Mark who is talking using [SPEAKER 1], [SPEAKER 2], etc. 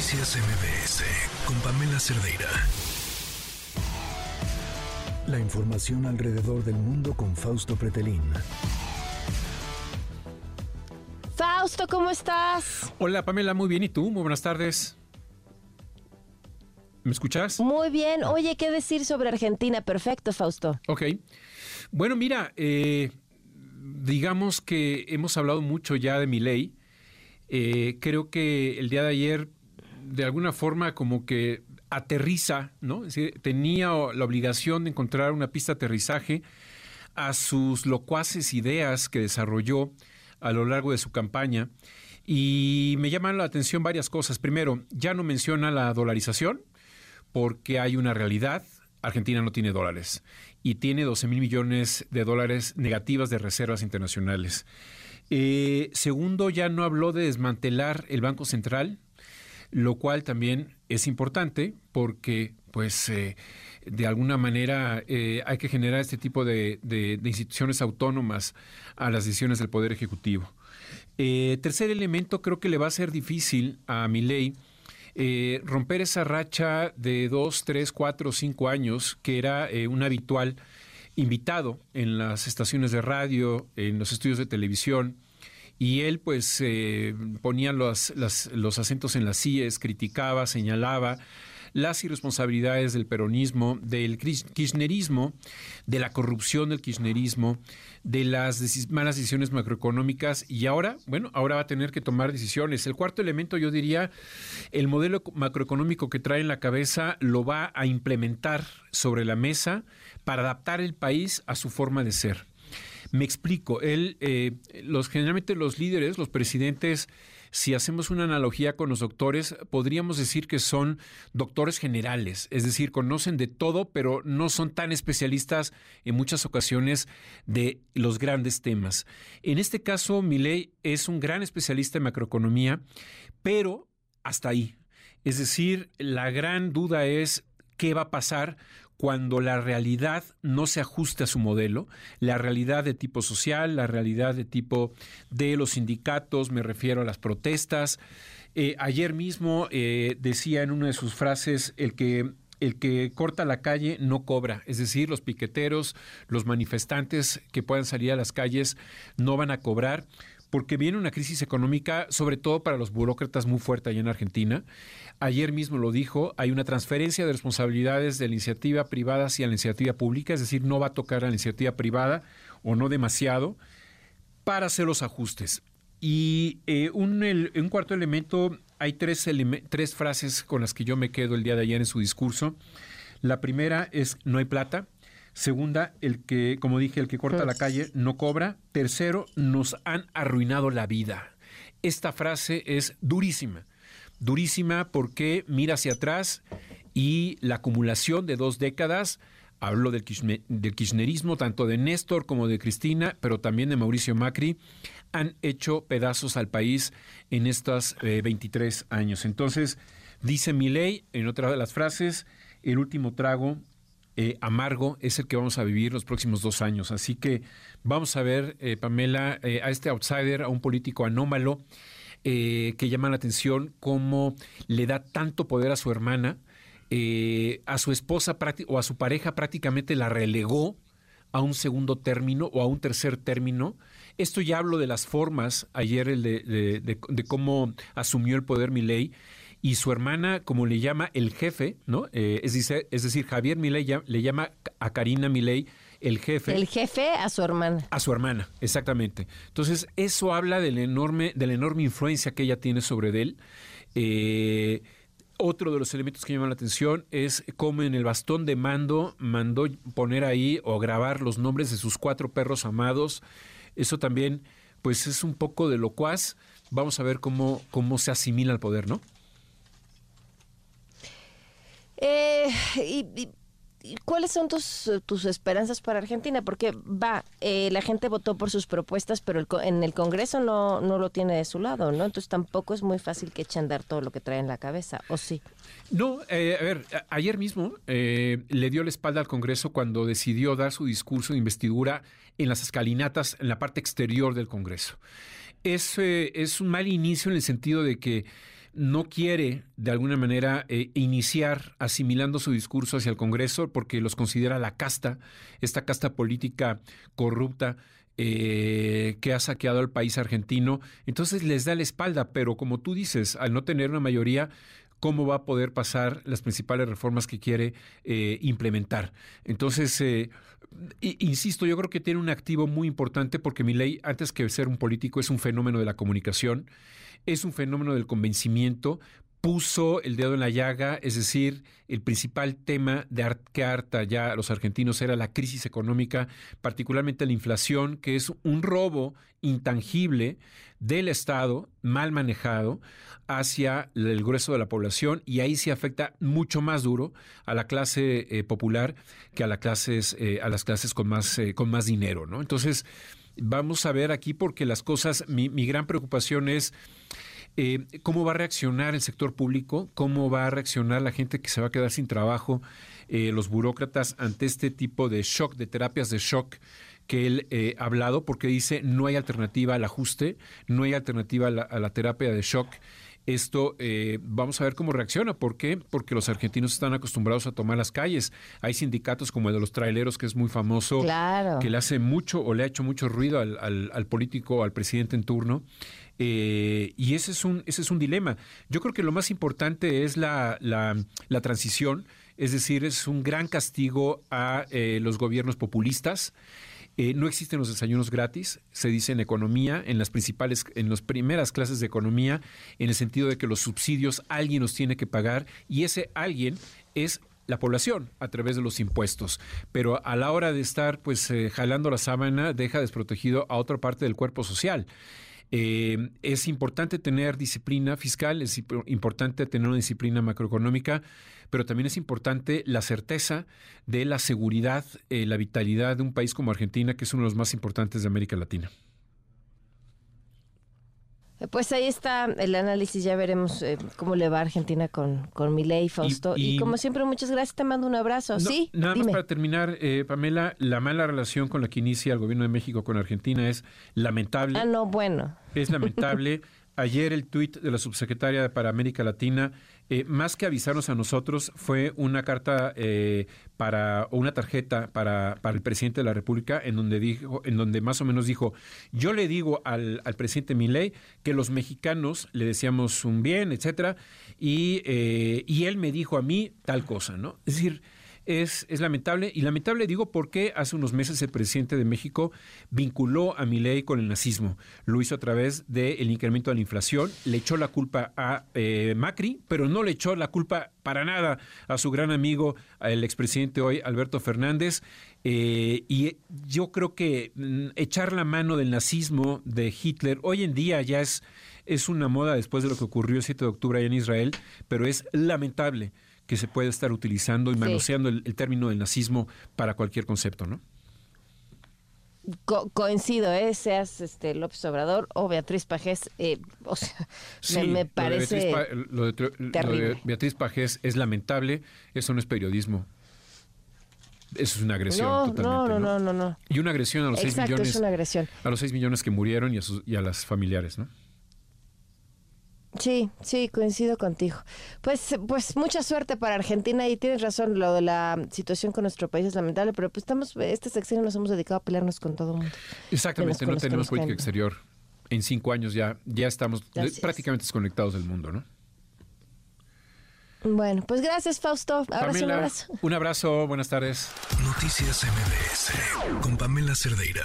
[SPEAKER 1] Noticias MBS con Pamela Cerdeira. La información alrededor del mundo con Fausto Pretelín.
[SPEAKER 2] Fausto, ¿cómo estás?
[SPEAKER 3] Hola Pamela, muy bien. ¿Y tú? Muy buenas tardes. ¿Me escuchas?
[SPEAKER 2] Muy bien. Oye, ¿qué decir sobre Argentina? Perfecto, Fausto.
[SPEAKER 3] Ok. Bueno, mira, eh, digamos que hemos hablado mucho ya de mi ley. Eh, creo que el día de ayer, de alguna forma, como que aterriza, ¿no? Es decir, tenía la obligación de encontrar una pista de aterrizaje a sus locuaces ideas que desarrolló a lo largo de su campaña. Y me llaman la atención varias cosas. Primero, ya no menciona la dolarización, porque hay una realidad. Argentina no tiene dólares y tiene 12 mil millones de dólares negativas de reservas internacionales. Eh, segundo, ya no habló de desmantelar el Banco Central, lo cual también es importante porque, pues, eh, de alguna manera eh, hay que generar este tipo de, de, instituciones autónomas a las decisiones del Poder Ejecutivo. tercer elemento, creo que le va a ser difícil a mi ley eh, romper esa racha de dos, tres, cuatro, cinco años que era eh, un habitual invitado en las estaciones de radio, en los estudios de televisión, y él pues eh, ponía los, los acentos en las CIES, criticaba, señalaba las irresponsabilidades del peronismo, del kirchnerismo, de la corrupción del kirchnerismo, de las malas decisiones macroeconómicas y ahora, bueno, ahora va a tener que tomar decisiones. El cuarto elemento, yo diría, el modelo macroeconómico que trae en la cabeza lo va a implementar sobre la mesa para adaptar el país a su forma de ser. Me explico, él, eh, los, generalmente los líderes, los presidentes, si hacemos una analogía con los doctores, podríamos decir que son doctores generales, es decir, conocen de todo, pero no son tan especialistas en muchas ocasiones de los grandes temas. En este caso, Milei es un gran especialista en macroeconomía, pero hasta ahí. Es decir, la gran duda es qué va a pasar cuando la realidad no se ajuste a su modelo, la realidad de tipo social, la realidad de tipo de los sindicatos, me refiero a las protestas. Eh, ayer mismo eh, decía en una de sus frases el que el que corta la calle no cobra, es decir, los piqueteros, los manifestantes que puedan salir a las calles no van a cobrar porque viene una crisis económica, sobre todo para los burócratas, muy fuerte allá en Argentina. Ayer mismo lo dijo, hay una transferencia de responsabilidades de la iniciativa privada hacia la iniciativa pública, es decir, no va a tocar a la iniciativa privada o no demasiado para hacer los ajustes. Y eh, un, cuarto elemento, hay tres, tres frases con las que yo me quedo el día de ayer en su discurso. La primera es no hay plata. Segunda, el que, como dije, el que corta la calle no cobra. Tercero, nos han arruinado la vida. Esta frase es durísima. Durísima porque mira hacia atrás y la acumulación de dos décadas, hablo del, kirchnerismo, tanto de Néstor como de Cristina, pero también de Mauricio Macri, han hecho pedazos al país en estos 23 eh, años. Entonces, dice mi ley, en otra de las frases, el último trago eh, amargo es el que vamos a vivir los próximos dos años. Así que vamos a ver, eh, Pamela, eh, a este outsider, a un político anómalo que llama la atención cómo le da tanto poder a su hermana, a su esposa o a su pareja prácticamente la relegó a un segundo término o a un tercer término. Esto ya hablo de las formas, ayer de, cómo asumió el poder mi ley y su hermana, como le llama el jefe, ¿no? Eh, es, decir, es decir, Javier Milei le llama a Karina Milei el jefe.
[SPEAKER 2] El jefe a su hermana.
[SPEAKER 3] A su hermana, exactamente. Entonces, eso habla de la enorme, de la enorme influencia que ella tiene sobre él. Eh, otro de los elementos que llaman la atención es cómo en el bastón de mando mandó poner ahí o grabar los nombres de sus cuatro perros amados. Eso también, pues, es un poco de locuaz. Vamos a ver cómo, cómo se asimila al poder, ¿no?
[SPEAKER 2] Eh, y, ¿Cuáles son tus, tus esperanzas para Argentina? Porque va, eh, la gente votó por sus propuestas, pero en el Congreso no, no lo tiene de su lado, ¿no? Entonces tampoco es muy fácil que eche a andar todo lo que trae en la cabeza, ¿o sí?
[SPEAKER 3] No, eh, a ver, ayer mismo eh, le dio la espalda al Congreso cuando decidió dar su discurso de investidura en las escalinatas, en la parte exterior del Congreso. Es, es un mal inicio en el sentido de que no quiere de alguna manera eh, iniciar asimilando su discurso hacia el Congreso porque los considera la casta, esta casta política corrupta eh, que ha saqueado al país argentino. Entonces les da la espalda, pero como tú dices, al no tener una mayoría, cómo va a poder pasar las principales reformas que quiere eh, implementar. Entonces, eh, insisto, yo creo que tiene un activo muy importante porque mi ley, antes que ser un político, es un fenómeno de la comunicación, es un fenómeno del convencimiento, puso el dedo en la llaga, es decir, el principal tema de que harta ya a los argentinos era la crisis económica, particularmente la inflación, que es un robo intangible del Estado, mal manejado, hacia el grueso de la población y ahí se afecta mucho más duro a la clase eh, popular que a, las clases, eh, a las clases con más, eh, con más dinero. ¿no? Entonces, vamos a ver aquí porque las cosas, mi, mi gran preocupación es eh, ¿Cómo va a reaccionar el sector público? ¿Cómo va a reaccionar la gente que se va a quedar sin trabajo? Eh, los burócratas ante este tipo de shock, de terapias de shock que él eh, ha hablado, porque dice no hay alternativa al ajuste, no hay alternativa a la, terapia de shock. Esto vamos a ver cómo reacciona. ¿Por qué? Porque los argentinos están acostumbrados a tomar las calles. Hay sindicatos como el de los traileros, que es muy famoso, que le hace mucho o le ha hecho mucho ruido al, al, al político, al presidente en turno. Eh, y ese es, un, ese es un dilema. Yo creo que lo más importante es la, la, transición, es decir, es un gran castigo a eh, los gobiernos populistas. Eh, no existen los desayunos gratis, se dice en economía, en las principales, en las primeras clases de economía, en el sentido de que los subsidios alguien los tiene que pagar y ese alguien es la población a través de los impuestos. Pero a la hora de estar pues jalando la sábana, deja desprotegido a otra parte del cuerpo social. Eh, es importante tener disciplina fiscal, es importante tener una disciplina macroeconómica, pero también es importante la certeza de la seguridad, eh, la vitalidad de un país como Argentina, que es uno de los más importantes de América Latina.
[SPEAKER 2] Pues ahí está el análisis, ya veremos eh, cómo le va a Argentina con, con Milei, Fausto. Y, como siempre, muchas gracias, te mando un abrazo. sí,
[SPEAKER 3] nada más para terminar, eh, Pamela, la mala relación con la que inicia el gobierno de México con Argentina es lamentable.
[SPEAKER 2] Ah, no, bueno.
[SPEAKER 3] Es lamentable. Ayer el tuit de la subsecretaria para América Latina, eh, más que avisarnos a nosotros, fue una carta eh, para o una tarjeta para, para, el presidente de la República en donde dijo, en donde más o menos dijo, yo le digo al, al presidente Milei que los mexicanos le decíamos un bien, etcétera, y, eh, y él me dijo a mí tal cosa, ¿no? Es decir, es, lamentable. Y lamentable digo porque hace unos meses el presidente de México vinculó a Milei con el nazismo. Lo hizo a través del incremento de la inflación, le echó la culpa a eh, Macri, pero no le echó la culpa para nada a su gran amigo, el expresidente hoy, Alberto Fernández. Eh, y yo creo que mm, echar la mano del nazismo de Hitler hoy en día ya es, es una moda después de lo que ocurrió el 7 de octubre allá en Israel, pero es lamentable que se puede estar utilizando y manoseando el, término del nazismo para cualquier concepto, ¿no?
[SPEAKER 2] coincido, ¿eh? seas este López Obrador o Beatriz Pajés, eh, o sea, me, parece
[SPEAKER 3] lo de, Beatriz, Pajés es lamentable, eso no es periodismo. Eso es una agresión no, totalmente. No, no, no, no, Y una agresión a los seis millones. Es una agresión. A los seis millones que murieron y a, sus, y a las familiares, ¿no?
[SPEAKER 2] Sí, sí, coincido contigo. Pues, pues mucha suerte para Argentina y tienes razón, lo de la situación con nuestro país es lamentable, pero pues estamos, este sexenio nos hemos dedicado a pelearnos con todo el mundo.
[SPEAKER 3] Exactamente, no tenemos política exterior. En cinco años ya, ya estamos prácticamente desconectados del mundo, ¿no?
[SPEAKER 2] Bueno, pues gracias Fausto.
[SPEAKER 3] Abrazo, un abrazo. Un abrazo, buenas tardes.
[SPEAKER 1] Noticias MBS con Pamela Cerdeira.